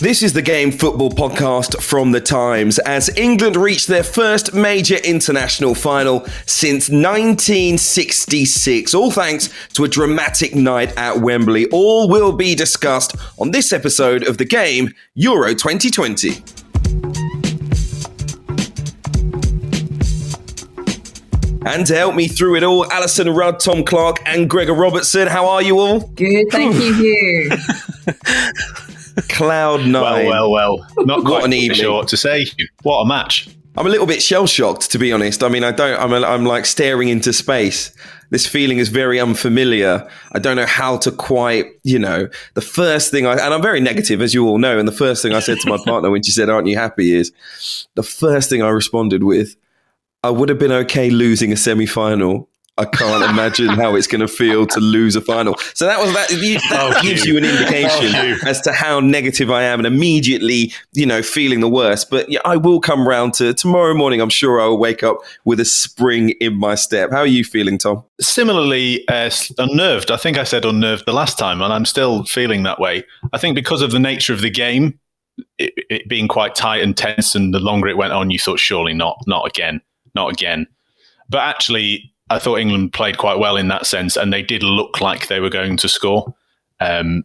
This is the Game Football podcast from The Times as England reached their first major international final since 1966. All thanks to a dramatic night at Wembley. All will be discussed on this episode of The Game Euro 2020. And to help me through it all, Alyson Rudd, Tom Clarke, and Gregor Robertson. How are you all? Good, thank you, Hugh. Cloud nine. Well, well, well. Not What quite an evening. what to say. What a match. I'm a little bit shell shocked, to be honest. I mean, I don't. I'm. I'm like staring into space. This feeling is very unfamiliar. I don't know how to quite. You know, the first thing I and I'm very negative, as you all know. And the first thing I said to my partner when she said, "Aren't you happy?" is the first thing I responded with, "I would have been okay losing a semi final." I can't imagine how it's going to feel to lose a final. So that was that. That Oh, gives you an indication Oh, as to how negative I am, and immediately, you know, feeling the worst. But yeah, I will come round to tomorrow morning. I'm sure I will wake up with a spring in my step. How are you feeling, Tom? Similarly, uh, unnerved. I think I said unnerved the last time, and I'm still feeling that way. I think because of the nature of the game, it, it being quite tight and tense, and the longer it went on, you thought, surely not, not again, not again. But actually, I thought England played quite well in that sense, and they did look like they were going to score. Um,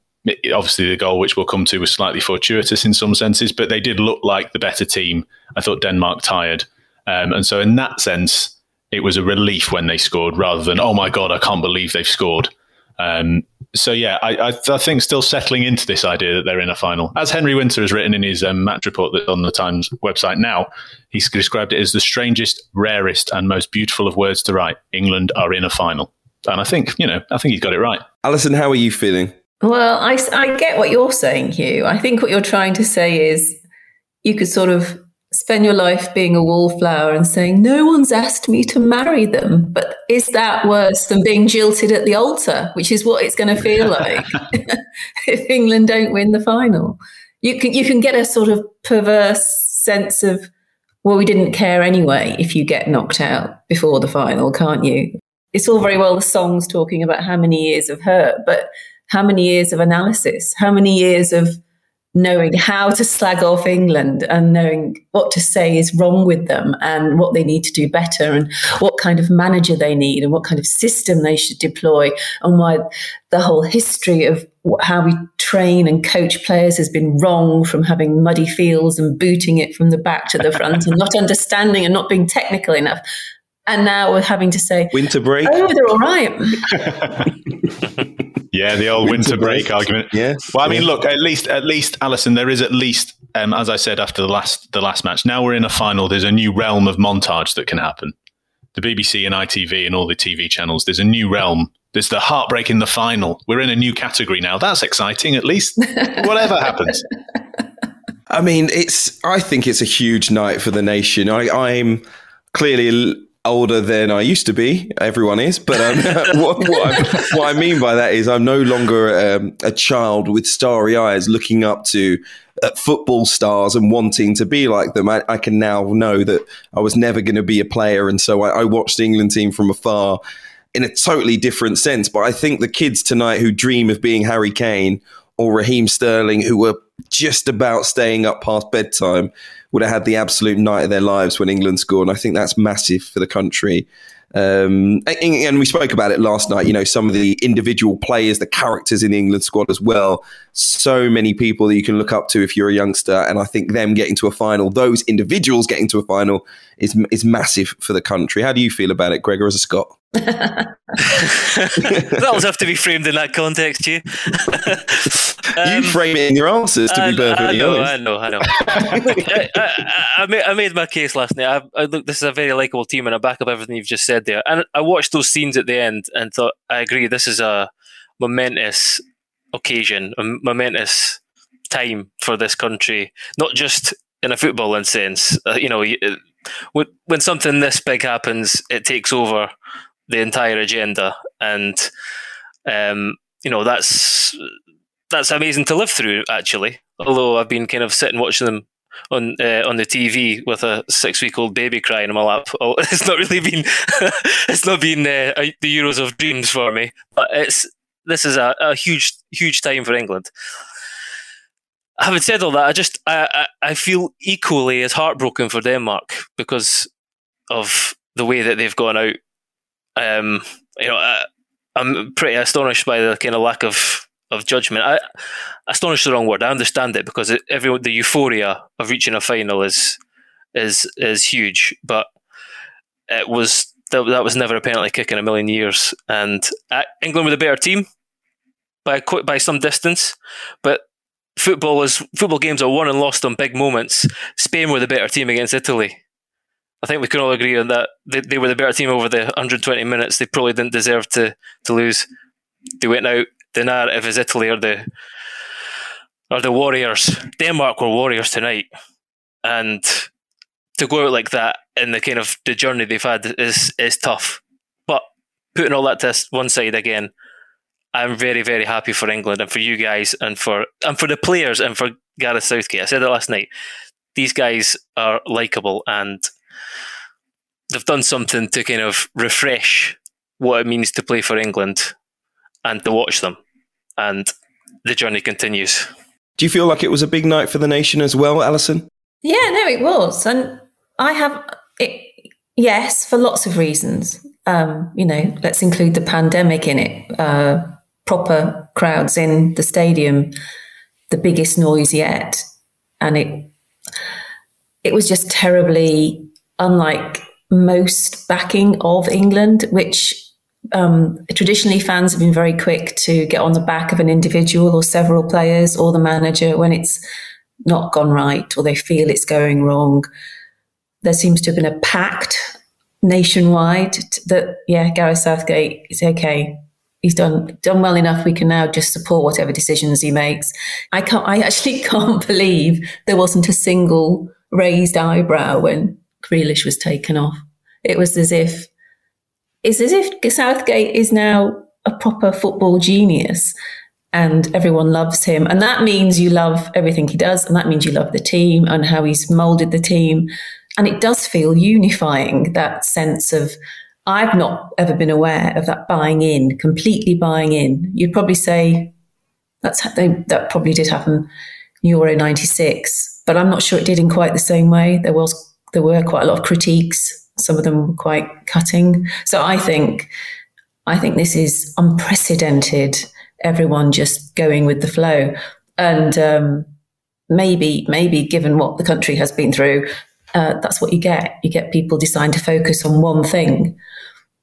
obviously, the goal, which we'll come to, was slightly fortuitous in some senses, but they did look like the better team. I thought Denmark tired. Um, and so, in that sense, it was a relief when they scored rather than, oh my God, I can't believe they've scored. Um, so, yeah, I, I, I think still settling into this idea that they're in a final. As Henry Winter has written in his um, match report that's on the Times website now, he's described it as the strangest, rarest, and most beautiful of words to write. England are in a final. And I think, you know, I think he's got it right. Alyson, how are you feeling? well, I, I get what you're saying, Hugh. I think what you're trying to say is you could sort of spend your life being a wallflower and saying, No one's asked me to marry them. But is that worse than being jilted at the altar, which is what it's going to feel like if England don't win the final? You can, you can get a sort of perverse sense of, well, we didn't care anyway if you get knocked out before the final, can't you? It's all very well the songs talking about how many years of hurt, but how many years of analysis? How many years of knowing how to slag off England and knowing what to say is wrong with them and what they need to do better and what kind of manager they need and what kind of system they should deploy and why the whole history of how we train and coach players has been wrong from having muddy fields and booting it from the back to the front and not understanding and not being technical enough. And now we're having to say, Winter break? oh, they're all right. Yeah, the old winter, Winter break, break. argument. Yeah. Well, I mean, Yeah. look, at least, at least, Alyson, there is at least, um, as I said after the last the last match. Now we're in a final. There's a new realm of montage that can happen. The BBC and ITV and all the TV channels. There's a new realm. There's the heartbreak in the final. We're in a new category now. That's exciting. At least, whatever happens. I mean, it's. I think it's a huge night for the nation. I, I'm clearly l- older than I used to be. Everyone is, but um, what, what, I, what I mean by that is I'm no longer um, a child with starry eyes looking up to uh, football stars and wanting to be like them. I, I can now know that I was never going to be a player, and so I, I watched the England team from afar in a totally different sense. But I think the kids tonight who dream of being Harry Kane or Raheem Sterling, who were just about staying up past bedtime, would have had the absolute night of their lives when England scored. And I think that's massive for the country. Um, and, and we spoke about it last night. You know, some of the individual players, the characters in the England squad as well. So many people that you can look up to if you're a youngster, and I think them getting to a final, those individuals getting to a final, is is massive for the country. How do you feel about it, Gregor, as a Scot? that will have to be framed in that context, you. you frame it in your answers, to I, be perfectly I know, honest. I know, I know. I, I, I, made, I made my case last night. I, I look, this is a very likable team, and I back up everything you've just said there. And I watched those scenes at the end and thought, I agree. This is a momentous occasion, a momentous time for this country, not just in a footballing sense. Uh, you know, uh, when when something this big happens, it takes over the entire agenda, and um, you know that's that's amazing to live through. Actually, although I've been kind of sitting watching them on uh, on the TV with a six week old baby crying in my lap. Oh, it's not really been it's not been uh, the Euros of dreams for me, but it's this is a, a huge huge time for England. Having said all that, I just I, I, I feel equally as heartbroken for Denmark because of the way that they've gone out. Um, you know, I, I'm pretty astonished by the kind of lack of of judgment. I, astonished the wrong word. I understand it because it, everyone the euphoria of reaching a final is is is huge, but it was that, that was never a penalty kick in a million years. And uh, England were the better team by by some distance, but football is football games are won and lost on big moments. Spain were the better team against Italy. I think we can all agree on that. They, they were the better team over the 120 minutes. They probably didn't deserve to to lose. They went out. The narrative is Italy or the are the Warriors. Denmark were Warriors tonight, and to go out like that in the kind of the journey they've had is is tough. But putting all that to one side again, I'm very very happy for England and for you guys and for and for the players and for Gareth Southgate. I said it last night. These guys are likable and they've done something to kind of refresh what it means to play for England and to watch them. And the journey continues. Do you feel like it was a big night for the nation as well, Alyson? Yeah, no, it was. And I have it, yes, for lots of reasons. Um, you know, let's include the pandemic in it. Uh, proper crowds in the stadium, the biggest noise yet, and it it was just terribly unlike most backing of England, which um, traditionally fans have been very quick to get on the back of an individual or several players or the manager when it's not gone right or they feel it's going wrong. There seems to have been a pact nationwide that yeah, Gareth Southgate is okay. He's done done well enough. We can now just support whatever decisions he makes. I can't. I actually can't believe there wasn't a single raised eyebrow when Grealish was taken off. It was as if it's as if Southgate is now a proper football genius and everyone loves him. And that means you love everything he does. And that means you love the team and how he's molded the team. And it does feel unifying, that sense of, I've not ever been aware of that buying in, completely buying in. You'd probably say that's they, that probably did happen Euro 96, but I'm not sure it did in quite the same way. There was, there were quite a lot of critiques some of them were quite cutting. So I think, I think this is unprecedented. Everyone just going with the flow, and um, maybe, maybe given what the country has been through, uh, that's what you get. You get people deciding to focus on one thing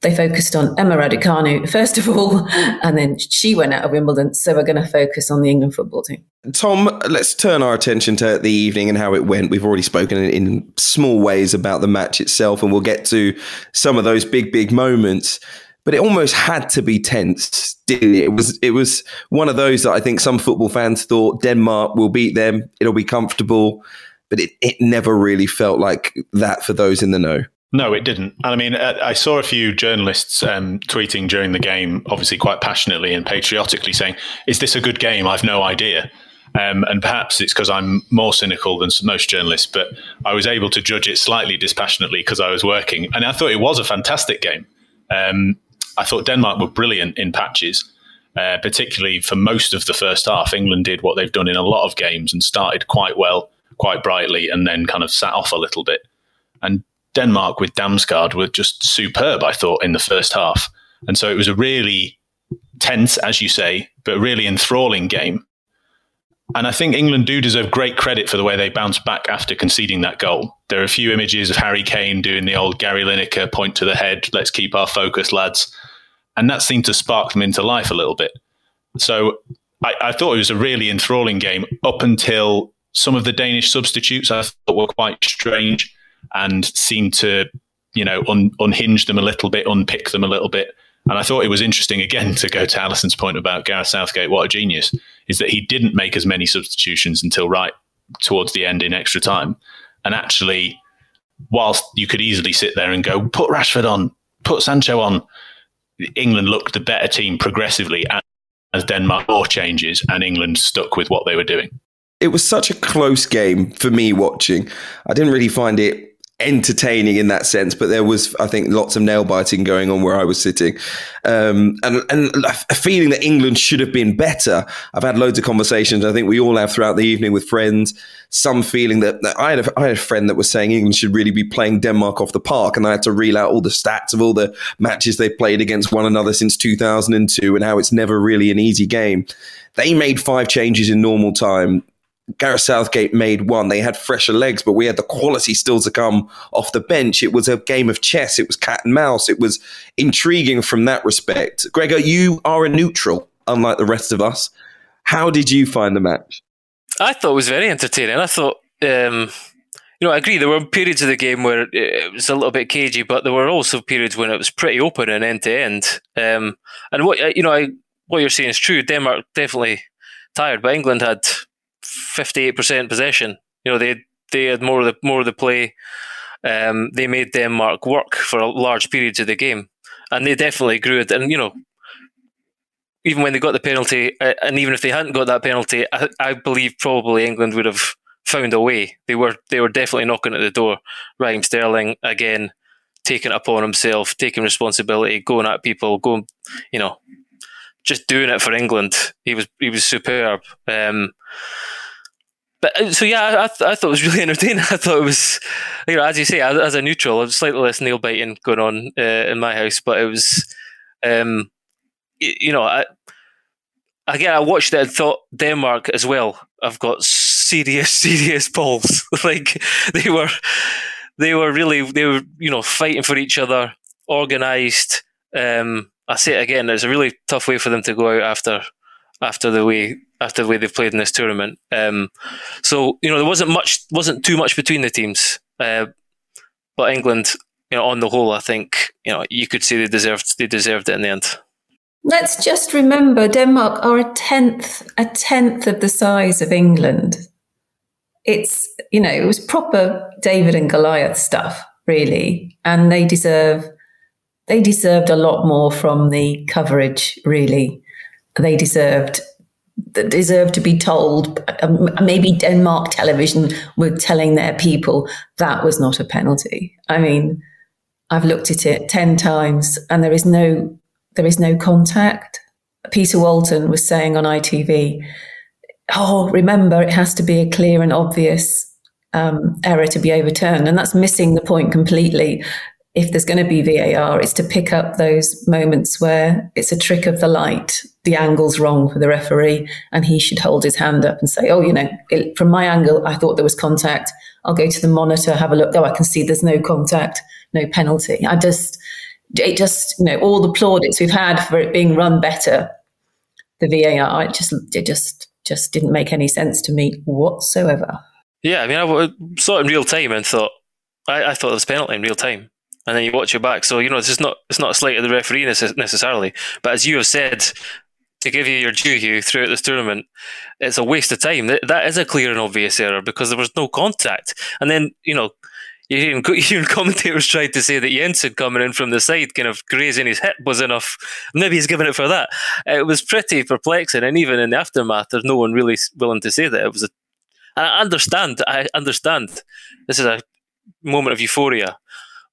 they focused on Emma Raducanu first of all, and then she went out of Wimbledon. So we're going to focus on the England football team. Tom, let's turn our attention to the evening and how it went. We've already spoken in, small ways about the match itself, and we'll get to some of those big, big moments. But it almost had to be tense, didn't it? It was it was one of those that I think some football fans thought Denmark will beat them, it'll be comfortable, but it, it never really felt like that for those in the know. No, it didn't. And I mean, uh, I saw a few journalists um, tweeting during the game, obviously quite passionately and patriotically, saying, "Is this a good game? I've no idea." Um, and perhaps it's because I'm more cynical than most journalists, but I was able to judge it slightly dispassionately because I was working, and I thought it was a fantastic game. Um, I thought Denmark were brilliant in patches, uh, particularly for most of the first half. England did what they've done in a lot of games and started quite well, quite brightly, and then kind of sat off a little bit. And Denmark with Damsgaard were just superb, I thought, in the first half. And so it was a really tense, as you say, but really enthralling game. And I think England do deserve great credit for the way they bounced back after conceding that goal. There are a few images of Harry Kane doing the old Gary Lineker point to the head, let's keep our focus, lads. And that seemed to spark them into life a little bit. So I, I thought it was a really enthralling game up until some of the Danish substitutes I thought were quite strange and seemed to, you know, un- unhinge them a little bit, unpick them a little bit. And I thought it was interesting again to go to Alyson's point about Gareth Southgate, what a genius, is that he didn't make as many substitutions until right towards the end in extra time. And actually, whilst you could easily sit there and go, put Rashford on, put Sancho on, England looked the better team progressively as Denmark more changes and England stuck with what they were doing. It was such a close game for me watching. I didn't really find it entertaining in that sense, but there was, I think, lots of nail biting going on where I was sitting, um, and and a feeling that England should have been better. I've had loads of conversations. I think we all have throughout the evening with friends. Some feeling that, that I had a, I had a friend that was saying England should really be playing Denmark off the park, and I had to reel out all the stats of all the matches they played against one another since 2002 and how it's never really an easy game. They made five changes in normal time. Gareth Southgate made one. They had fresher legs, but we had the quality still to come off the bench. It was a game of chess. It was cat and mouse. It was intriguing from that respect. Gregor, you are a neutral, unlike the rest of us. How did you find the match? I thought it was very entertaining. I thought, um, you know, I agree. There were periods of the game where it was a little bit cagey, but there were also periods when it was pretty open and end to end. Um, and what you know, I, what you're saying is true. Denmark definitely tired, but England had 58% possession. You know, they they had more of the more of the play. Um, they made Denmark work for a large periods of the game, and they definitely grew it. And you know, even when they got the penalty, uh, and even if they hadn't got that penalty, I, I, believe probably England would have found a way. They were they were definitely knocking at the door. Raheem Sterling again taking it upon himself, taking responsibility, going at people, going, you know, just doing it for England. He was he was superb. Um, but uh, so yeah, I, I, th- I, thought it was really entertaining. I thought it was, you know, as you say, as, as a neutral, it was slightly less nail biting going on uh, in my house, but it was, um, you, you know, I again I watched it and thought Denmark as well. I've got serious, serious balls. like they were, they were really, they were, you know, fighting for each other, organised. Um, I say it again, it's a really tough way for them to go out after after the way after the way they've played in this tournament. Um, so you know there wasn't much, wasn't too much between the teams, uh, but England, you know, on the whole, I think you know you could say they deserved they deserved it in the end. Let's just remember Denmark are a tenth a tenth of the size of England. It's you know it was proper David and Goliath stuff really, and they deserve they deserved a lot more from the coverage really they deserved that deserve to be told. Um, maybe Denmark television were telling their people that was not a penalty. I mean, I've looked at it ten times, and there is no there is no contact. Peter Walton was saying on ITV, "Oh, remember, it has to be a clear and obvious." Um, error to be overturned, and that's missing the point completely if there's going to be VAR, it's to pick up those moments where it's a trick of the light, the angle's wrong for the referee, and he should hold his hand up and say, Oh, you know, it, from my angle, I thought there was contact. I'll go to the monitor, have a look. Oh, I can see there's no contact, no penalty. I just, it just, you know, all the plaudits we've had for it being run better, the VAR, it just, it just, just didn't make any sense to me whatsoever. Yeah, I mean, I saw it in real time and thought, I, I thought it was penalty in real time and then you watch your back. So you know, it's not it's not a slight of the referee necessarily. But as you have said, to give you your due, Hugh, throughout this tournament, it's a waste of time. That, that is a clear and obvious error because there was no contact. And then you know, you even, commentators tried to say that Jensen coming in from the side, kind of grazing his hip, was enough. Maybe he's given it for that. It was pretty perplexing, and even in the aftermath, there's no one really willing to say that it was a. I understand. I understand. This is a moment of euphoria,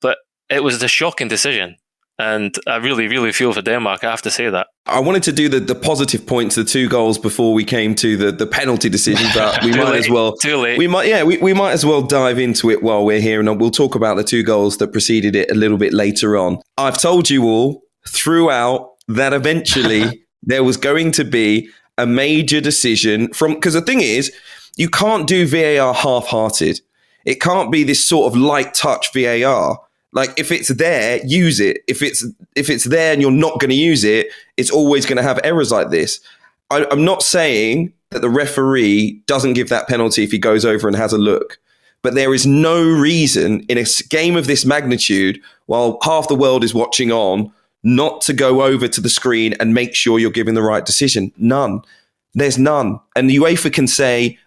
but it was a shocking decision. And I really, really feel for Denmark. I have to say that. I wanted to do the, the positive points, the two goals before we came to the, the penalty decision, but we might late, as well. Too late. We might, yeah, we, we might as well dive into it while we're here, and we'll talk about the two goals that preceded it a little bit later on. I've told you all throughout that eventually there was going to be a major decision from because the thing is, you can't do VAR half-hearted. It can't be this sort of light touch VAR like if it's there, use it. If it's if it's there and you're not going to use it, it's always going to have errors like this. I, I'm not saying that the referee doesn't give that penalty if he goes over and has a look. But there is no reason in a game of this magnitude, while half the world is watching on, not to go over to the screen and make sure you're giving the right decision. None. There's none. And the UEFA can say,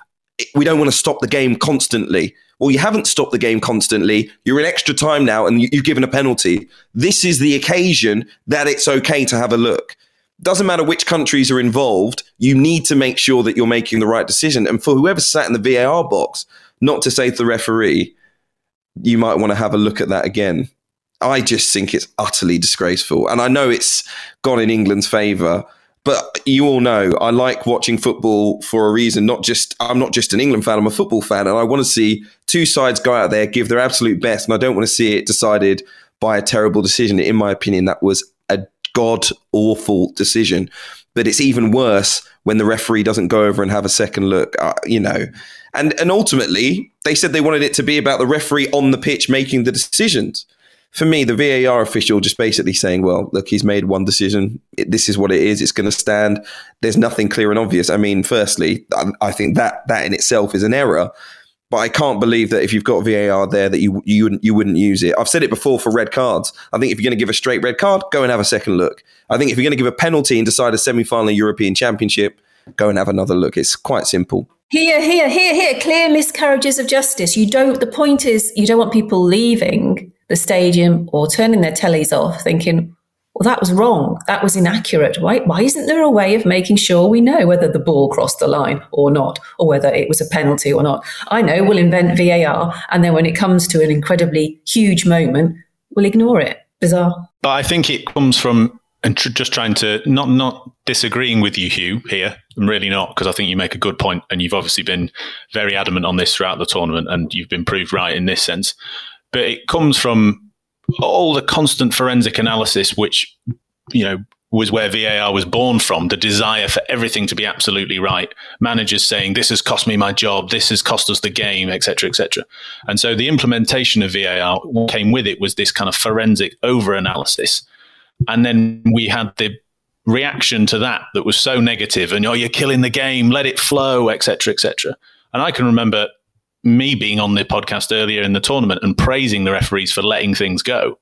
we don't want to stop the game constantly. Well, you haven't stopped the game constantly. You're in extra time now and you've given a penalty. This is the occasion that it's okay to have a look. Doesn't matter which countries are involved, you need to make sure that you're making the right decision. And for whoever sat in the VAR box, not to say to the referee, you might want to have a look at that again. I just think it's utterly disgraceful. And I know it's gone in England's favour, but you all know I like watching football for a reason. Not just I'm not just an England fan; I'm a football fan, and I want to see two sides go out there, give their absolute best, and I don't want to see it decided by a terrible decision. In my opinion, that was a god awful decision. But it's even worse when the referee doesn't go over and have a second look. Uh, you know, and and ultimately they said they wanted it to be about the referee on the pitch making the decisions for me, the VAR official just basically saying, well, look, he's made one decision. this is what it is. It's going to stand. There's nothing clear and obvious. I mean, firstly, I, I, think that that in itself is an error. But I can't believe that if you've got VAR there, that you you wouldn't you wouldn't use it. I've said it before for red cards. I think if you're going to give a straight red card, go and have a second look. I think if you're going to give a penalty and decide a semi-final European Championship, go and have another look. It's quite simple. Here, here, here, here. Clear miscarriages of justice. You don't. The point is, you don't want people leaving the stadium or turning their tellies off thinking, well, that was wrong. That was inaccurate. Why, why isn't there a way of making sure we know whether the ball crossed the line or not, or whether it was a penalty or not? I know we'll invent VAR, and then when it comes to an incredibly huge moment, we'll ignore it. Bizarre. But I think it comes from and tr- just trying to not not disagreeing with you, Hugh. Here, I'm really not because I think you make a good point, and you've obviously been very adamant on this throughout the tournament, and you've been proved right in this sense but it comes from all the constant forensic analysis, which you know was where VAR was born from. The desire for everything to be absolutely right. Managers saying this has cost me my job, this has cost us the game, etc., etc. And so the implementation of VAR came with it was this kind of forensic over analysis, and then we had the reaction to that that was so negative and oh you're killing the game let it flow etc etc and i can remember me being on the podcast earlier in the tournament and praising the referees for letting things go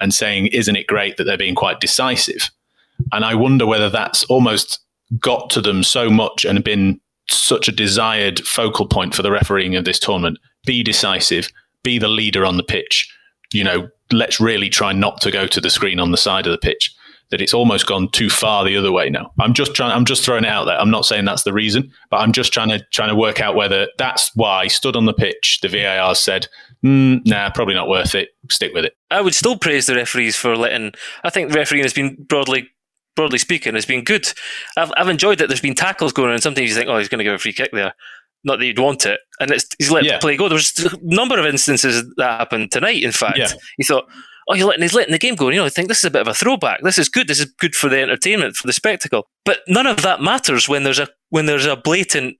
and saying, isn't it great that they're being quite decisive? And I wonder whether that's almost got to them so much and been such a desired focal point for the refereeing of this tournament. Be decisive, be the leader on the pitch. You know, let's really try not to go to the screen on the side of the pitch that it's almost gone too far the other way now. I'm just trying. I'm just throwing it out there. I'm not saying that's the reason, but I'm just trying to trying to work out whether that's why stood on the pitch. The VAR said, mm, "Nah, probably not worth it. Stick with it." I would still praise the referees for letting. I think the refereeing has been broadly. Broadly speaking, has been good. I've, I've enjoyed that. There's been tackles going on, sometimes you think, "Oh, he's going to give a free kick there." Not that you'd want it, and it's he's let yeah. the play go. There was a number of instances that happened tonight. In fact, yeah. you thought, oh, letting he's letting the game go. And, you know, I think this is a bit of a throwback. This is good. This is good for the entertainment, for the spectacle. But none of that matters when there's a when there's a blatant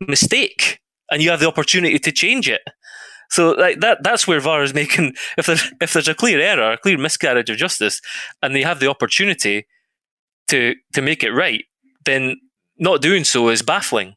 mistake and you have the opportunity to change it. So like that that's where VAR is making if there's if there's a clear error, a clear miscarriage of justice, and they have the opportunity to to make it right, then not doing so is baffling.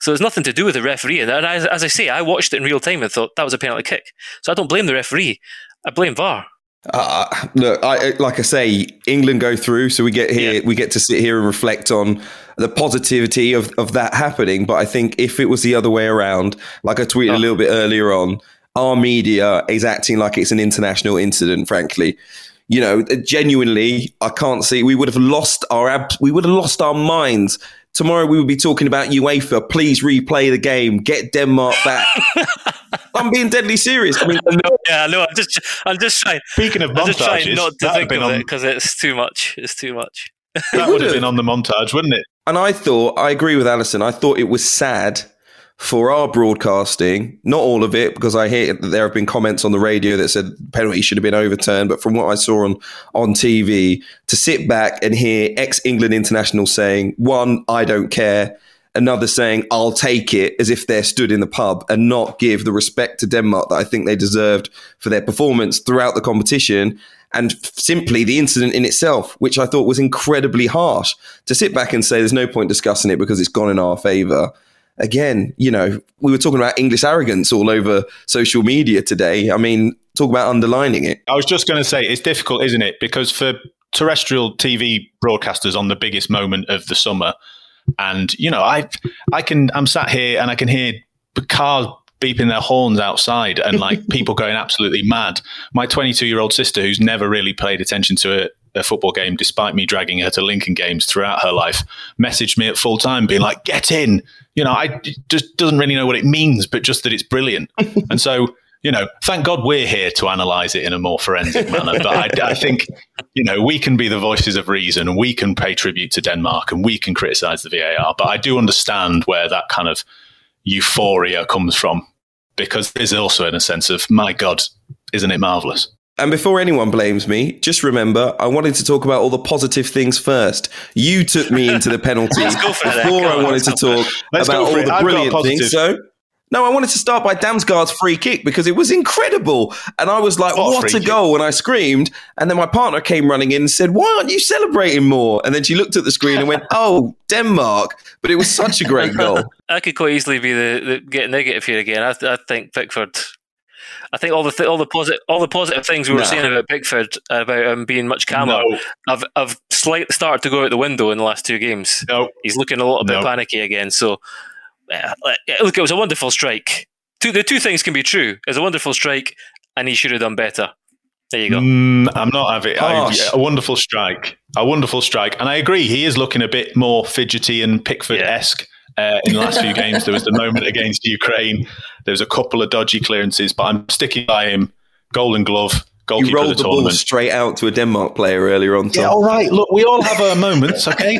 So it's nothing to do with the referee. And as, as I say, I watched it in real time and thought that was a penalty kick. So I don't blame the referee. I blame VAR. Uh, look, I, like I say, England go through, so we get here, yeah. we get to sit here and reflect on the positivity of, of that happening. But I think if it was the other way around, like I tweeted oh. a little bit earlier on, our media is acting like it's an international incident. Frankly, you know, genuinely, I can't see. We would have lost our ab- we would have lost our minds Tomorrow we will be talking about UEFA. Please replay the game. Get Denmark back. I'm being deadly serious. I mean, no, yeah, no, I'm just, I'm just trying. Speaking of I'm montages, just trying not to think of on, it because it's too much. It's too much. that would have been on the montage, wouldn't it? And I thought, I agree with Alyson. I thought it was sad for our broadcasting, not all of it, because I hear that there have been comments on the radio that said penalty should have been overturned. But from what I saw on, on TV, to sit back and hear ex England international saying, one, I don't care, another saying, I'll take it, as if they're stood in the pub, and not give the respect to Denmark that I think they deserved for their performance throughout the competition. And simply the incident in itself, which I thought was incredibly harsh, to sit back and say there's no point discussing it because it's gone in our favour again, you know, we were talking about English arrogance all over social media today. I mean, talk about underlining it. I was just going to say it's difficult, isn't it? Because for terrestrial TV broadcasters on the biggest moment of the summer, and you know, I I can I'm sat here and I can hear cars beeping their horns outside and like people going absolutely mad. My 22 year old sister, who's never really paid attention to a, a, football game, despite me dragging her to Lincoln games throughout her life, messaged me at full time, being like, "Get in!" You know, I just doesn't really know what it means, but just that it's brilliant. and so you know, thank God we're here to analyze it in a more forensic manner. But I, I, think, you know, we can be the voices of reason and we can pay tribute to Denmark and we can criticize the VAR. But I do understand where that kind of euphoria comes from because there's also in a sense of, my God, isn't it marvelous? And before anyone blames me, just remember I wanted to talk about all the positive things first. You took me into the penalty before I wanted to talk about all the brilliant things. So no, I wanted to start by Damsgaard's free kick because it was incredible. And I was like, what, what a goal. And I screamed. And then my partner came running in and said, why aren't you celebrating more? And then she looked at the screen and went, oh, Denmark. But it was such a great goal. I could quite easily be the, the get negative here again. I, I think Pickford. I think all the th- all the positive all the positive things we were saying about Pickford about him being much calmer no. have have slightly started to go out the window in the last two games. No. He's looking a little bit panicky again. So look, it was a wonderful strike. Two, the two things can be true. It's a wonderful strike, and he should have done better. There you go. Mm, I'm not having I, yeah, a wonderful strike. A wonderful strike, and I agree. He is looking a bit more fidgety and Pickford esque. Uh, in the last few games, there was the moment against Ukraine. There was a couple of dodgy clearances, but I'm sticking by him. Golden glove. You rolled the, the ball straight out to a Denmark player earlier on. Tom. Yeah, all right. Look, we all have our moments, okay?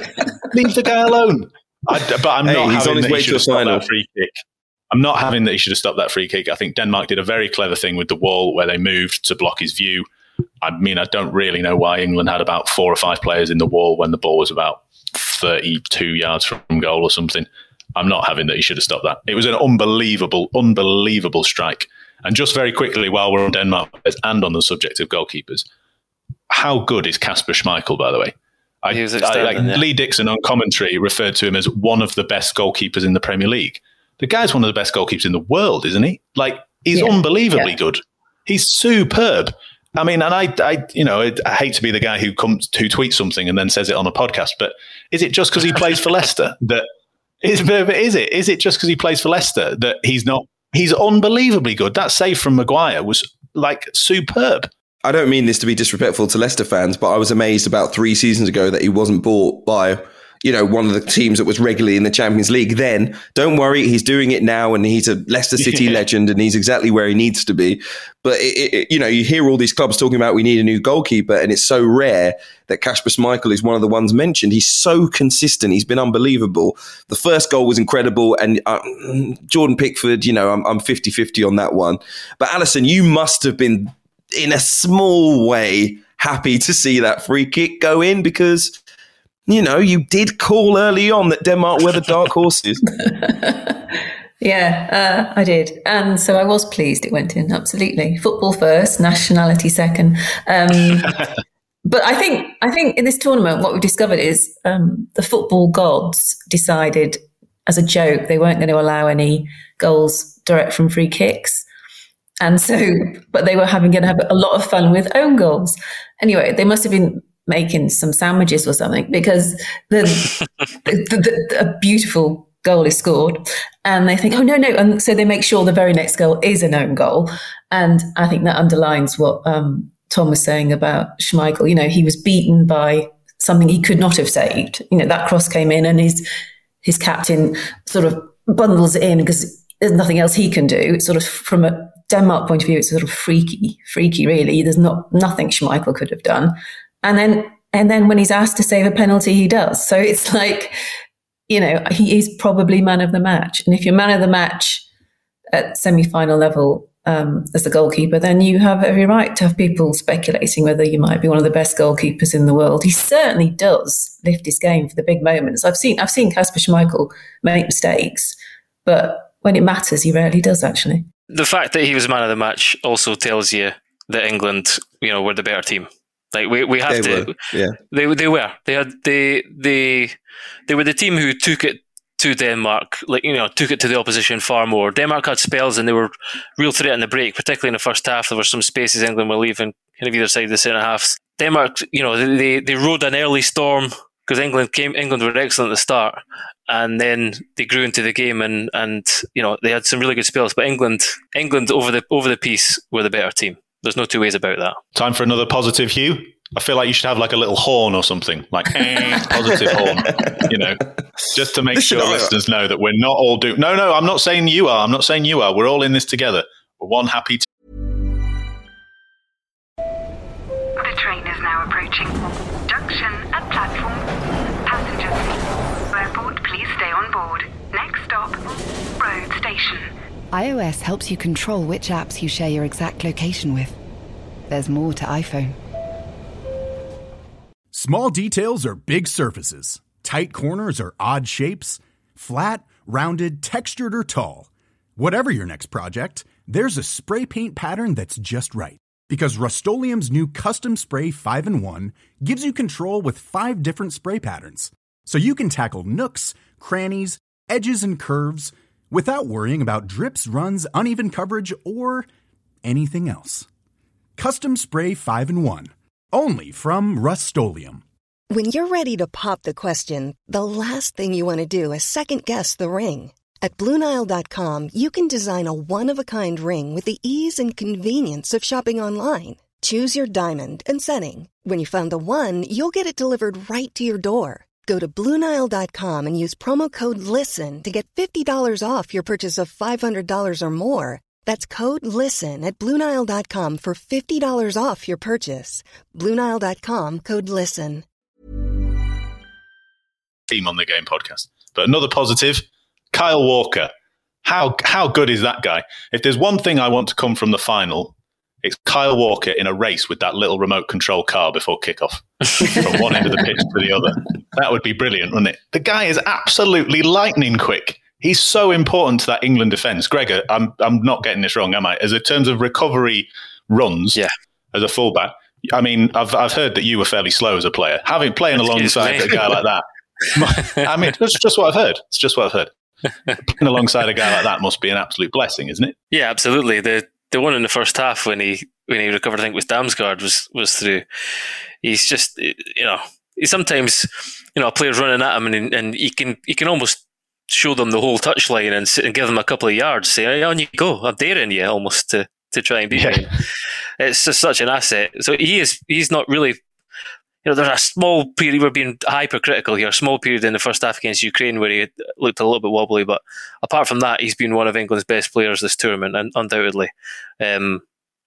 Leave the guy alone. I, but I'm hey, not he's having on his way to a final. free kick. I'm not having that he should have stopped that free kick. I think Denmark did a very clever thing with the wall where they moved to block his view. I mean, I don't really know why England had about four or five players in the wall when the ball was about 32 yards from goal or something. I'm not having that he should have stopped that. It was an unbelievable, unbelievable strike. And just very quickly, while we're on Denmark and on the subject of goalkeepers, how good is Kasper Schmeichel, by the way? I, he was I, like yeah. Lee Dixon on commentary referred to him as one of the best goalkeepers in the Premier League. The guy's one of the best goalkeepers in the world, isn't he? Like he's yeah. unbelievably yeah. good. He's superb. I mean, and I, I, you know, I hate to be the guy who comes who tweets something and then says it on a podcast, but is it just because he plays for Leicester that is, is it? Is it just because he plays for Leicester that he's not? He's unbelievably good. That save from Maguire was like superb. I don't mean this to be disrespectful to Leicester fans, but I was amazed about three seasons ago that he wasn't bought by you know, one of the teams that was regularly in the Champions League then. Don't worry, he's doing it now and he's a Leicester City legend and he's exactly where he needs to be. But, it, it, you know, you hear all these clubs talking about we need a new goalkeeper and it's so rare that Kasper Schmeichel is one of the ones mentioned. He's so consistent. He's been unbelievable. The first goal was incredible. And uh, Jordan Pickford, you know, I'm, I'm 50-50 on that one. But Alyson, you must have been in a small way happy to see that free kick go in because you know you did call early on that Denmark were the dark horses. yeah, uh, I did, and so I was pleased it went in. Absolutely, football first, nationality second. Um, but I think I think in this tournament, what we've discovered is um, the football gods decided as a joke they weren't going to allow any goals direct from free kicks. And so, but they were having going to have a lot of fun with own goals. Anyway, they must have been making some sandwiches or something because the, the, the, the, a beautiful goal is scored and they think, oh, no, no. And so they make sure the very next goal is an own goal. And I think that underlines what um, Tom was saying about Schmeichel. You know, he was beaten by something he could not have saved. You know, that cross came in and his, his captain sort of bundles it in because there's nothing else he can do. It's sort of from a Denmark point of view, it's sort of freaky, freaky, really. There's not nothing Schmeichel could have done. And then and then when he's asked to save a penalty, he does. So it's like, you know, he is probably man of the match. And if you're man of the match at semi-final level um, as the goalkeeper, then you have every right to have people speculating whether you might be one of the best goalkeepers in the world. He certainly does lift his game for the big moments. I've seen I've seen Kasper Schmeichel make mistakes, but when it matters, he rarely does actually the fact that he was man of the match also tells you that England, you know, were the better team. Like we, we have they to, were. yeah. They they were. They had they they they were the team who took it to Denmark, like you know, took it to the opposition far more. Denmark had spells and they were real threat in the break, particularly in the first half. There were some spaces England were leaving kind of either side of the centre halves. Denmark, you know, they they rode an early storm because England came. England were excellent at the start, and then they grew into the game, and and you know they had some really good spells. But England, England over the over the piece were the better team. There's no two ways about that. Time for another positive, Hugh. I feel like you should have like a little horn or something, like eh, positive horn, you know, just to make sure listeners know that we're not all doomed. No, no, I'm not saying you are. I'm not saying you are. We're all in this together. We're one happy. T- the train is now approaching. Junction at platform. Passengers, airport, please stay on board. Next stop, road station. iOS helps you control which apps you share your exact location with. There's more to iPhone. Small details are big surfaces. Tight corners are odd shapes. Flat, rounded, textured, or tall. Whatever your next project, there's a spray paint pattern that's just right. Because Rust-Oleum Custom Spray 5 in 1 gives you control with five different spray patterns. So you can tackle nooks, crannies, edges, and curves without worrying about drips, runs, uneven coverage, or anything else. Custom Spray 5 in 1. Only from Rust When you're ready to pop the question, the last thing you want to do is second guess the ring. At Bluenile.com, you can design a one of a kind ring with the ease and convenience of shopping online. Choose your diamond and setting. When you find the one, you'll get it delivered right to your door. Go to Bluenile.com and use promo code LISTEN to get $50 off your purchase of $500 or more. That's code LISTEN at Bluenile.com for $50 off your purchase. Bluenile.com code LISTEN. Team on the Game podcast. But another positive Kyle Walker. How, how good is that guy? If there's one thing I want to come from the final, it's Kyle Walker in a race with that little remote control car before kickoff from one end of the pitch to the other. That would be brilliant, wouldn't it? The guy is absolutely lightning quick. He's so important to that England defence. Gregor, uh, I'm I'm not getting this wrong, am I? As in terms of recovery runs, yeah. as a fullback, I mean, I've I've heard that you were fairly slow as a player. Having playing alongside a guy like that, I mean, it's just what I've heard. It's just what I've heard. playing alongside a guy like that must be an absolute blessing, isn't it? Yeah, absolutely. The the one in the first half when he when he recovered, I think, was Damsgaard was was through. He's just eh, you know he sometimes you know a player's running at him and and he can he can almost show them the whole touchline and, and give them a couple of yards. Say, on you go. I'm daring you almost to, to try and beat yeah. me. It's just such an asset. So he is. He's not really. You know, there's a small period. We're being hypercritical here. A small period in the first half against Ukraine where he looked a little bit wobbly, but apart from that, he's been one of England's best players this tournament, and undoubtedly. Um,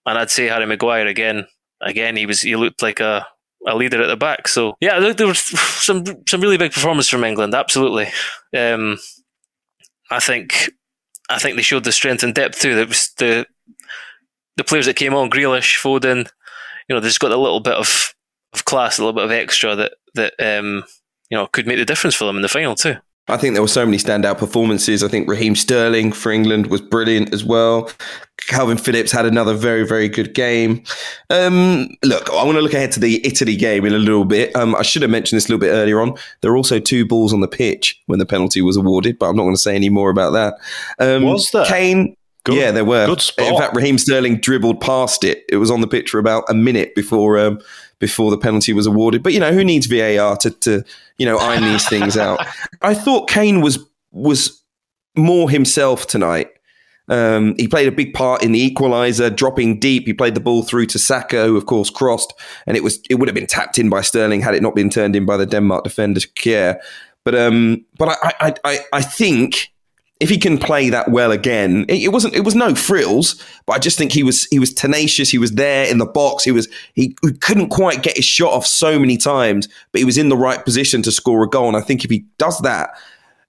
and I'd say Harry Maguire again. Again, he was. He looked like a a leader at the back. So yeah, there, there was some some really big performance from England. Absolutely, um, I think I think they showed the strength and depth too. That was the the players that came on, Grealish, Foden. You know, they just got a little bit of of class, a little bit of extra that that um, you know could make the difference for them in the final too. I think there were so many standout performances. I think Raheem Sterling for England was brilliant as well. Kalvin Phillips had another very, very good game. Um, look, I want to look ahead to the Italy game in a little bit. Um, I should have mentioned this a little bit earlier on. There were also two balls on the pitch when the penalty was awarded, but I'm not going to say any more about that. Um, was there? Kane. Good, yeah, there were. Good spot. In fact, Raheem Sterling dribbled past it. It was on the pitch for about a minute before um, before the penalty was awarded. But you know, who needs VAR to, to you know iron these things out? I thought Kane was was more himself tonight. Um, he played a big part in the equaliser, dropping deep. He played the ball through to Saka, who of course crossed, and it was it would have been tapped in by Sterling had it not been turned in by the Denmark defender Kjær. But um, but I, I I I think if he can play that well again, it, it, wasn't it was no frills, but I just think he was he was tenacious. He was there in the box. He was he, he, couldn't quite get his shot off so many times, but he was in the right position to score a goal. And I think if he does that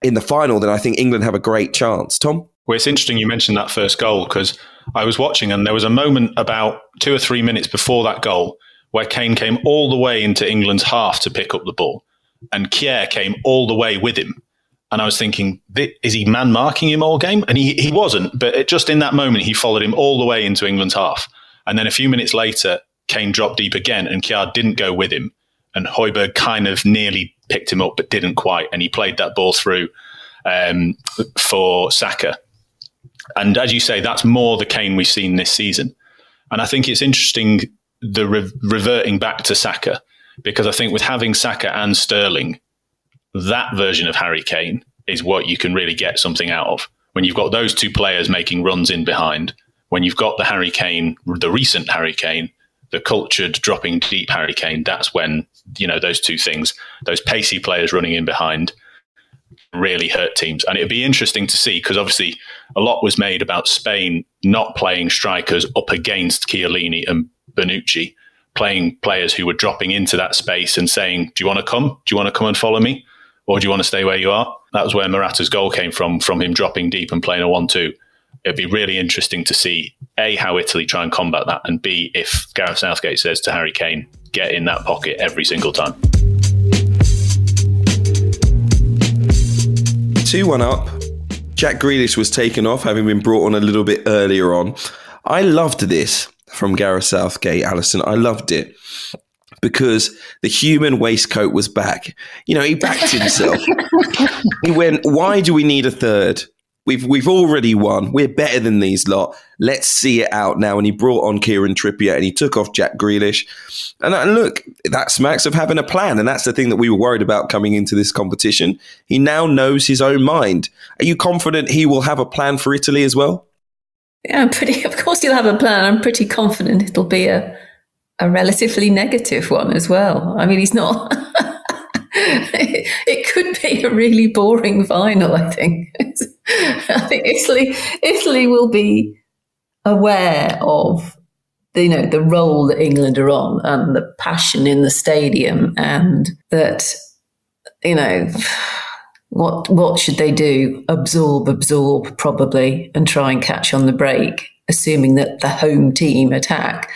in the final, then I think England have a great chance. Tom. Well, it's interesting you mentioned that first goal because I was watching and there was a moment about two or three minutes before that goal where Kane came all the way into England's half to pick up the ball, and Kjær came all the way with him and I was thinking, is he man marking him all game? And he, he wasn't, but it, just in that moment, he followed him all the way into England's half. And then a few minutes later, Kane dropped deep again, and Kjær didn't go with him. And Højbjerg kind of nearly picked him up, but didn't quite. And he played that ball through um, for Saka. And as you say, that's more the Kane we've seen this season. And I think it's interesting the re- reverting back to Saka because I think with having Saka and Sterling, that version of Harry Kane is what you can really get something out of. When you've got those two players making runs in behind, when you've got the Harry Kane, the recent Harry Kane, the cultured dropping deep Harry Kane, that's when, you know, those two things, those pacey players running in behind really hurt teams. And it'd be interesting to see because obviously a lot was made about Spain not playing strikers up against Chiellini and Bonucci, playing players who were dropping into that space and saying, Do you want to come? Do you want to come and follow me? Or do you want to stay where you are? That was where Morata's goal came from, from him dropping deep and playing a 1 2. It'd be really interesting to see A, how Italy try and combat that, and B, if Gareth Southgate says to Harry Kane, get in that pocket every single time. 2 1 up. Jack Grealish was taken off, having been brought on a little bit earlier on. I loved this from Gareth Southgate, Alyson. I loved it because the human waistcoat was back. You know, he backed himself. he went, Why do we need a third? We've we've already won. We're better than these lot. Let's see it out now. And he brought on Kieran Trippier and he took off Jack Grealish. And, and look, that smacks of having a plan. And that's the thing that we were worried about coming into this competition. He now knows his own mind. Are you confident he will have a plan for Italy as well? Yeah, I'm pretty. Of course, he'll have a plan. I'm pretty confident it'll be a a relatively negative one as well. I mean, he's not. it could be a really boring final. I think. I think Italy Italy will be aware of you know the roll that England are on and the passion in the stadium and that you know what what should they do absorb absorb probably and try and catch on the break assuming that the home team attack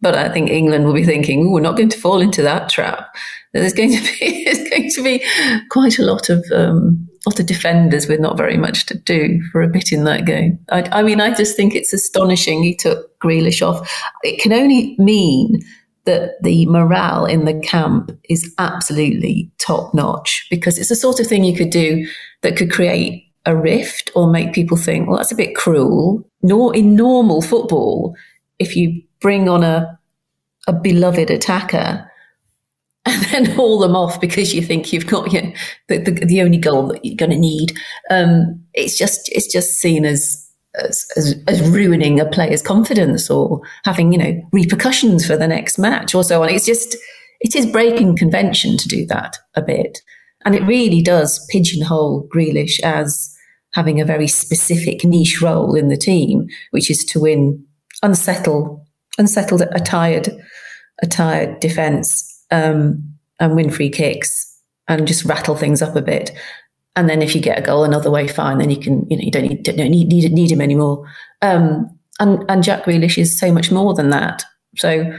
but I think England will be thinking we're not going to fall into that trap there's going to be there's going to be quite a lot of um, lot of defenders with not very much to do for a bit in that game. I, I mean, I just think it's astonishing he took Grealish off. It can only mean that the morale in the camp is absolutely top notch because it's the sort of thing you could do that could create a rift or make people think, well, that's a bit cruel. Nor in normal football, if you bring on a a beloved attacker and then haul them off because you think you've got the, the, the only goal that you're going to need. Um, it's just it's just seen as, as, as as ruining a player's confidence or having you know repercussions for the next match or so on. It's just it is breaking convention to do that a bit, and it really does pigeonhole Grealish as having a very specific niche role in the team, which is to win unsettled unsettled a tired a tired defence um, and win free kicks and just rattle things up a bit. And then if you get a goal another way, fine. Then you can, you know, you don't need don't need need, need him anymore. Um, and and Jack Grealish is so much more than that. So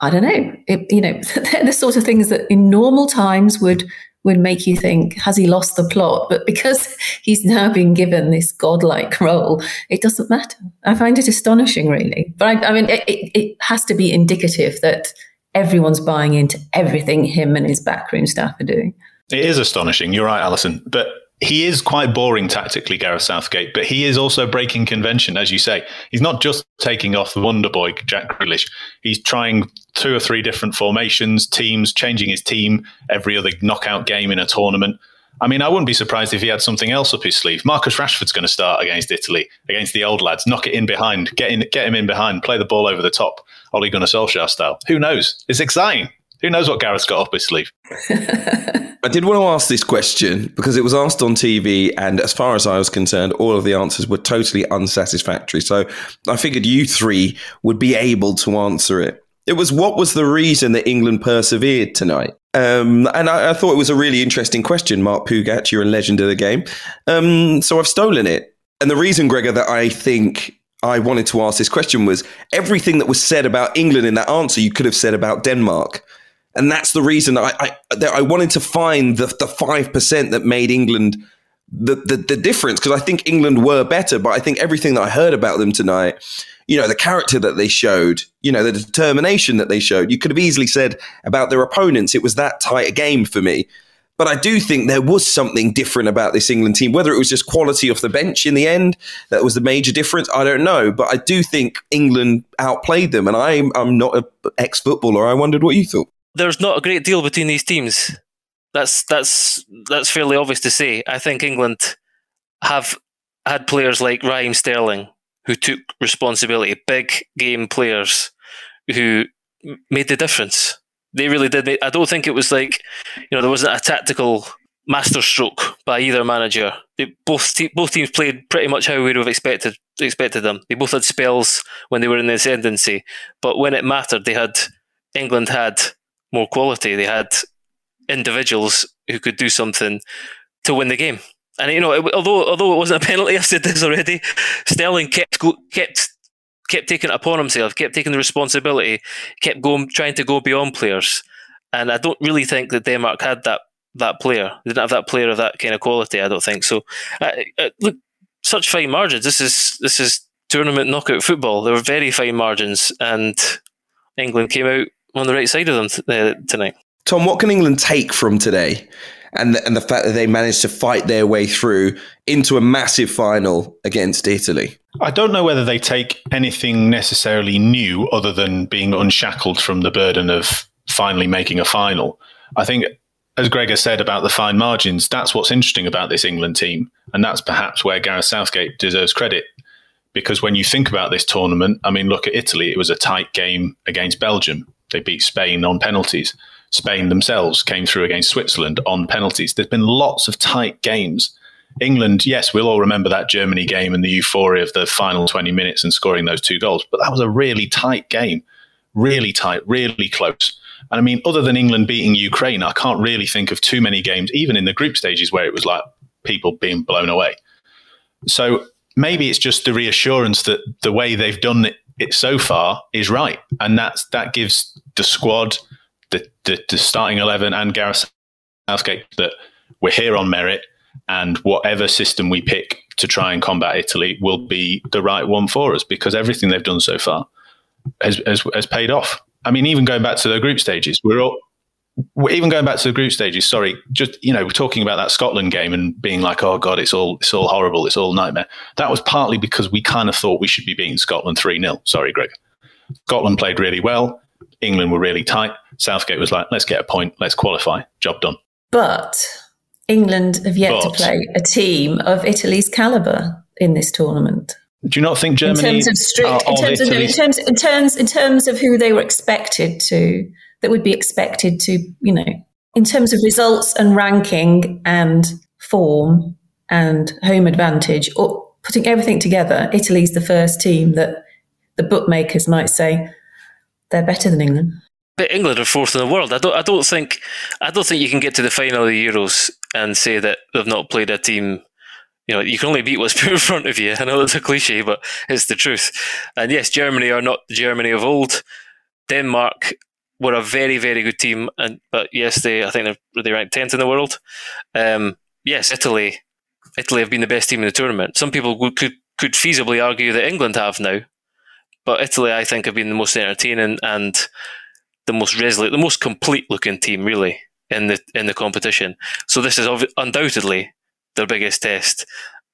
I don't know. It, you know, they're the sort of things that in normal times would would make you think, has he lost the plot? But because he's now been given this godlike role, it doesn't matter. I find it astonishing, really. But I, I mean, it, it, it has to be indicative that everyone's buying into everything him and his backroom staff are doing. It is astonishing. You're right, Alyson. But he is quite boring tactically, Gareth Southgate, but he is also breaking convention, as you say. He's not just taking off the wonder boy, Jack Grealish. He's trying two or three different formations, teams, changing his team every other knockout game in a tournament. I mean, I wouldn't be surprised if he had something else up his sleeve. Marcus Rashford's going to start against Italy, against the old lads, knock it in behind, get, in, get him in behind, play the ball over the top, Ole Gunnar Solskjaer style. Who knows? It's exciting. Who knows what Gareth's got up his sleeve? I did want to ask this question because it was asked on TV, and as far as I was concerned, all of the answers were totally unsatisfactory. So I figured you three would be able to answer it. It was what was the reason that England persevered tonight? Um, and I, I, thought it was a really interesting question, Mark Pougatch. You're a legend of the game. Um, so I've stolen it. And the reason, Gregor, that I think I wanted to ask this question was everything that was said about England in that answer, you could have said about Denmark. And that's the reason I, I, I wanted to find the, the 5% that made England the, the, the difference. Because I think England were better, but I think everything that I heard about them tonight you know, the character that they showed, you know, the determination that they showed. You could have easily said about their opponents, it was that tight a game for me. But I do think there was something different about this England team. Whether it was just quality off the bench in the end, that was the major difference. I don't know. But I do think England outplayed them. And I'm, I'm not an ex footballer. I wondered what you thought. There's not a great deal between these teams. That's that's that's fairly obvious to say. I think England have had players like Raheem Sterling who took responsibility, big game players who made the difference. They really did. I don't think it was like you know there wasn't a tactical masterstroke by either manager. They, both te- both teams played pretty much how we would have expected expected them. They both had spells when they were in the ascendancy, but when it mattered, they had England had more quality. They had individuals who could do something to win the game. And you know, although although it wasn't a penalty, I've said this already. Sterling kept kept kept taking it upon himself, kept taking the responsibility, kept going, trying to go beyond players. And I don't really think that Denmark had that that player. They didn't have that player of that kind of quality. I don't think so. Uh, uh, look, such fine margins. This is this is tournament knockout football. There were very fine margins, and England came out on the right side of them t- uh, tonight. Tom, what can England take from today? And the, and the fact that they managed to fight their way through into a massive final against Italy. I don't know whether they take anything necessarily new other than being unshackled from the burden of finally making a final. I think as Gregor said about the fine margins, that's what's interesting about this England team. And that's perhaps where Gareth Southgate deserves credit. Because when you think about this tournament, I mean, look at Italy. It was a tight game against Belgium. They beat Spain on penalties. Spain themselves came through against Switzerland on penalties. There's been lots of tight games. England, yes, we'll all remember that Germany game and the euphoria of the final 20 minutes and scoring those two goals, but that was a really tight game. Really tight, really close. And I mean, other than England beating Ukraine, I can't really think of too many games, even in the group stages, where it was like people being blown away. So maybe it's just the reassurance that the way they've done it, so far is right, and that's that gives the squad, the, the, the starting eleven, and Gareth Southgate that we're here on merit, and whatever system we pick to try and combat Italy will be the right one for us because everything they've done so far has, has, has paid off. I mean, even going back to the group stages, we're all even going back to the group stages. Sorry, just you know, we're talking about that Scotland game and being like, "Oh God, it's all it's all horrible, it's all nightmare." That was partly because we kind of thought we should be beating Scotland three 0 Sorry, Greg. Scotland played really well. England were really tight. Southgate was like, "Let's get a point. Let's qualify. Job done." But England have yet But- to play a team of Italy's caliber in this tournament. Do you not think Germany in terms of strict, in terms of, no, in terms in terms in terms of who they were expected to, that would be expected to, you know, in terms of results and ranking and form and home advantage, or putting everything together, Italy's the first team that the bookmakers might say they're better than England. But England are fourth in the world. I don't. I don't think. I don't think you can get to the final of the Euros and say that they've not played a team. You know, you can only beat what's put in front of you. I know that's a cliche, but it's the truth. And yes, Germany are not Germany of old. Denmark were a very, very good team, and but yes, they. I think they're they ranked tenth in the world. Um, yes, Italy. Italy have been the best team in the tournament. Some people could could feasibly argue that England have now, but Italy, I think, have been the most entertaining and the most resolute, the most complete looking team, really, in the in the competition. So this is undoubtedly their biggest test,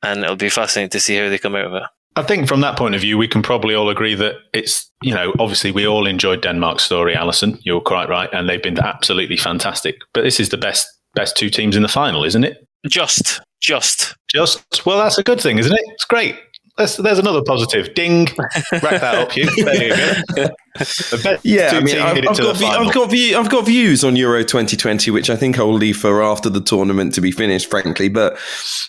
and it'll be fascinating to see how they come out of it. I think from that point of view, we can probably all agree that it's, you know, obviously we all enjoyed Denmark's story, Alyson. You're quite right. And they've been absolutely fantastic. But this is the best best two teams in the final, isn't it? Just, just. Just, well, that's a good thing, isn't it? It's great. There's, there's another positive. Ding. Wrap that up, you. There you go. The Yeah, I mean, I've, I've got view, final. I've got view, I've got views on Euro 2020, which I think I'll leave for after the tournament to be finished, frankly. But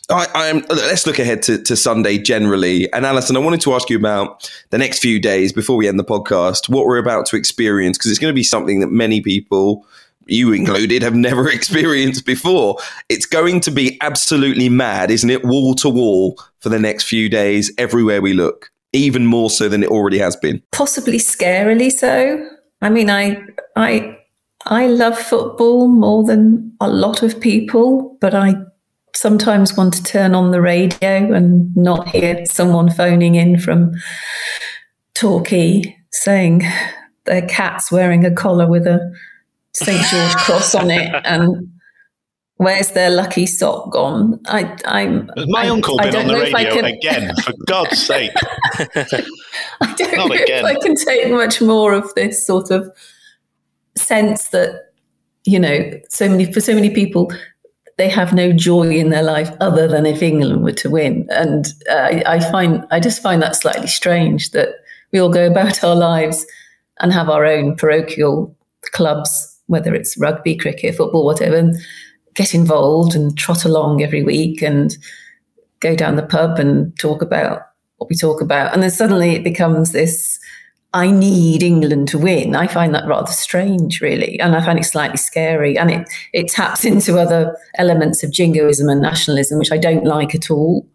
I, I'm let's look ahead to, to Sunday generally. And Alyson, I wanted to ask you about the next few days before we end the podcast, what we're about to experience, because it's going to be something that many people. You included have never experienced before. It's going to be absolutely mad, isn't it? Wall to wall for the next few days, everywhere we look, even more so than it already has been. possibly scarily so. I mean, I I I love football more than a lot of people, but I sometimes want to turn on the radio and not hear someone phoning in from Torquay saying their cat's wearing a collar with a St George cross on it and where's their lucky sock gone? I I'm Has my I- uncle I been don't on the know if I radio can- again? For God's sake. I don't Not know again. if I can take much more of this sort of sense that you know so many for so many people they have no joy in their life other than if England were to win. And uh, I, I find I just find that slightly strange that we all go about our lives and have our own parochial clubs, whether it's rugby, cricket, football, whatever, get involved and trot along every week and go down the pub and talk about what we talk about. And then suddenly it becomes this I need England to win. I find that rather strange, really, and I find it slightly scary. And it it taps into other elements of jingoism and nationalism, which I don't like at all.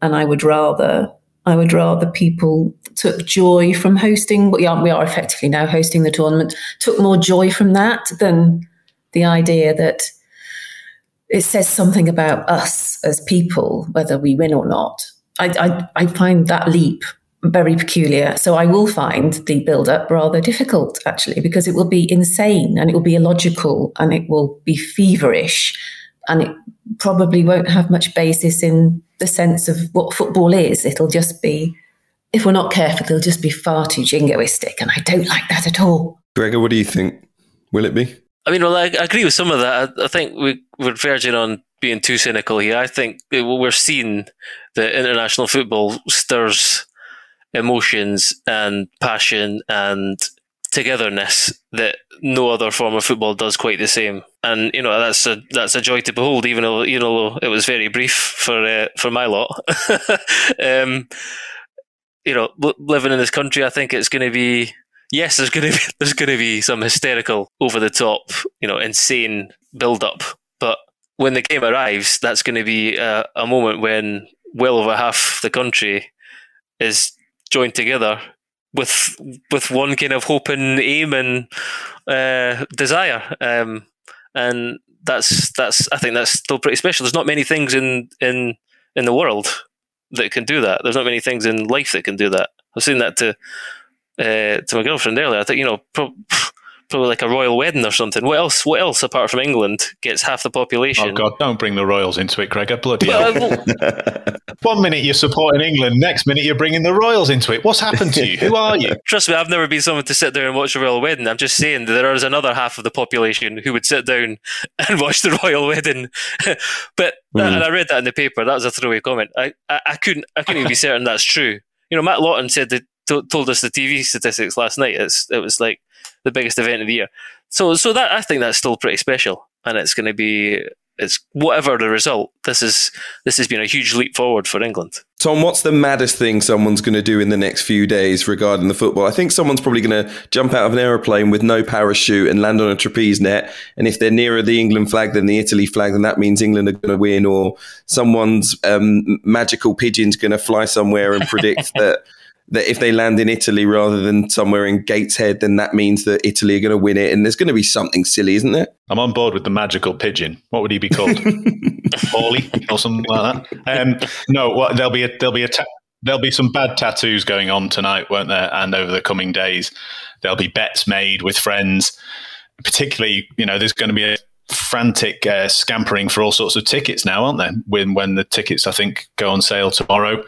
And I would rather I would rather people took joy from hosting. We are we are effectively now hosting the tournament. Took more joy from that than the idea that it says something about us as people, whether we win or not. I, I, I find that leap very peculiar. So I will find the build up rather difficult, actually, because it will be insane and it will be illogical and it will be feverish and it probably won't have much basis in the sense of what football is. It'll just be, if we're not careful, they'll just be far too jingoistic. And I don't like that at all. Gregor, what do you think? Will it be? I mean, well, I, I agree with some of that. I, I think we, we're verging on being too cynical here. I think we're seeing that international football stirs emotions and passion and togetherness that no other form of football does quite the same. And you know that's a that's a joy to behold, even though you know it was very brief for uh, for my lot. um, you know, living in this country, I think it's going to be yes, there's going to be there's going to be some hysterical, over the top, you know, insane build up. But when the game arrives, that's going to be a, a moment when well over half the country is joined together with with one kind of hope and aim and uh, desire. Um, and that's that's I think that's still pretty special. There's not many things in in in the world that can do that. There's not many things in life that can do that. I've seen that to uh, to my girlfriend earlier. I think you know. Pro- probably like a royal wedding or something. What else? What else apart from England gets half the population? Oh God! Don't bring the royals into it, Gregor. Bloody hell! One minute you're supporting England, next minute you're bringing the royals into it. What's happened to you? Who are you? Trust me, I've never been someone to sit there and watch a royal wedding. I'm just saying that there is another half of the population who would sit down and watch the royal wedding. but mm. and I read that in the paper. That was a throwaway comment. I, I, I couldn't I couldn't even be certain that's true. You know, Matt Lawton said that told us the TV statistics last night. It's, it was like the biggest event of the year. So so that I think that's still pretty special, and it's going to be it's whatever the result. This is this has been a huge leap forward for England. Tom, what's the maddest thing someone's going to do in the next few days regarding the football? I think someone's probably going to jump out of an aeroplane with no parachute and land on a trapeze net. And if they're nearer the England flag than the Italy flag, then that means England are going to win. Or someone's um, magical pigeon's going to fly somewhere and predict that that if they land in Italy rather than somewhere in Gateshead, then that means that Italy are going to win it. And there's going to be something silly, isn't there? I'm on board with the magical pigeon. What would he be called? Paulie or something like that. Um, no, well, there'll be a, there'll be a ta- there'll be some bad tattoos going on tonight, won't there? And over the coming days, there'll be bets made with friends. Particularly, you know, there's going to be a frantic uh, scampering for all sorts of tickets now, aren't there? When when the tickets I think go on sale tomorrow.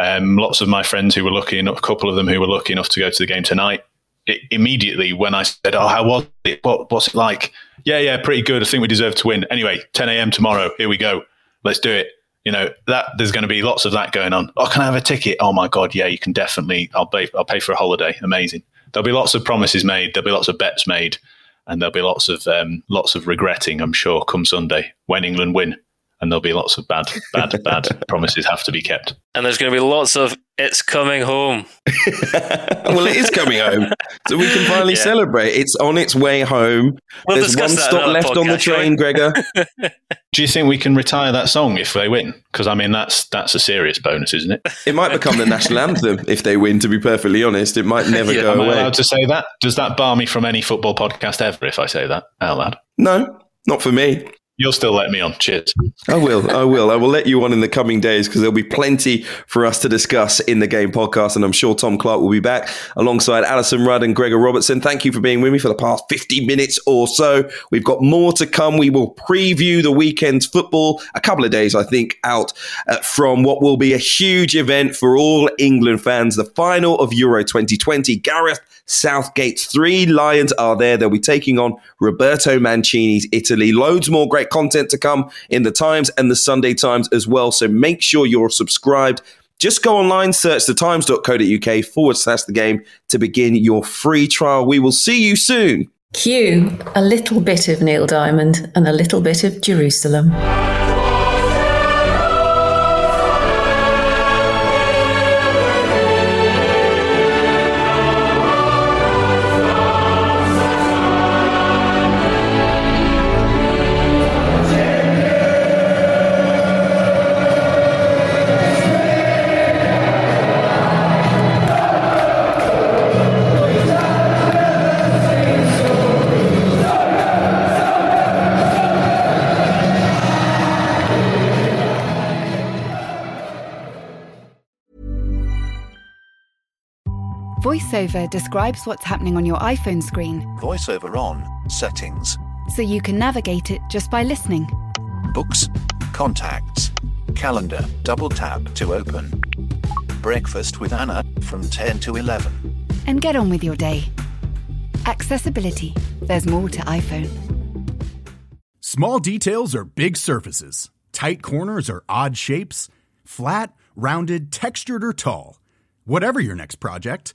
Um, lots of my friends who were lucky enough, a couple of them who were lucky enough to go to the game tonight, it, immediately when I said, "Oh, how was it? What, what's it like?" Yeah, yeah, pretty good. I think we deserve to win. Anyway, 10 a.m. tomorrow. Here we go. Let's do it. You know that there's going to be lots of that going on. Oh, can I have a ticket? Oh my god, yeah, you can definitely. I'll pay. I'll pay for a holiday. Amazing. There'll be lots of promises made. There'll be lots of bets made, and there'll be lots of um, lots of regretting. I'm sure come Sunday when England win and there'll be lots of bad, bad, bad promises have to be kept. And there's going to be lots of "It's coming home." well, it is coming home, so we can finally yeah. celebrate. It's on its way home. We'll There's one stop left podcast, on the train, right? Gregor. Do you think we can retire that song if they win? Because I mean, that's that's a serious bonus, isn't it? It might become the national anthem if they win. To be perfectly honest, it might never yeah, go am away. Am I allowed to say that? Does that bar me from any football podcast ever if I say that out loud? No, not for me. You'll still let me on. Cheers. I will. I will. I will let you on in the coming days because there'll be plenty for us to discuss in the game podcast. And I'm sure Tom Clarke will be back alongside Alyson Rudd and Gregor Robertson. Thank you for being with me for the past 50 minutes or so. We've got more to come. We will preview the weekend's football a couple of days, I think, out uh, from what will be a huge event for all England fans the final of Euro 2020. Gareth Southgate's three Lions are there. They'll be taking on Roberto Mancini's Italy. Loads more great content to come in the Times and the Sunday Times as well. So make sure you're subscribed. Just go online, search the times.co.uk forward slash the game to begin your free trial. We will see you soon. Cue a little bit of Neil Diamond and a little bit of Jerusalem. VoiceOver describes what's happening on your iPhone screen VoiceOver on, settings, so you can navigate it just by listening. books, contacts, calendar, double tap to open. Breakfast with Anna from 10 to 11. And get on with your day. Accessibility. There's more to iPhone. Small details are big surfaces. Tight corners are odd shapes. Flat, rounded, textured, or tall. Whatever your next project,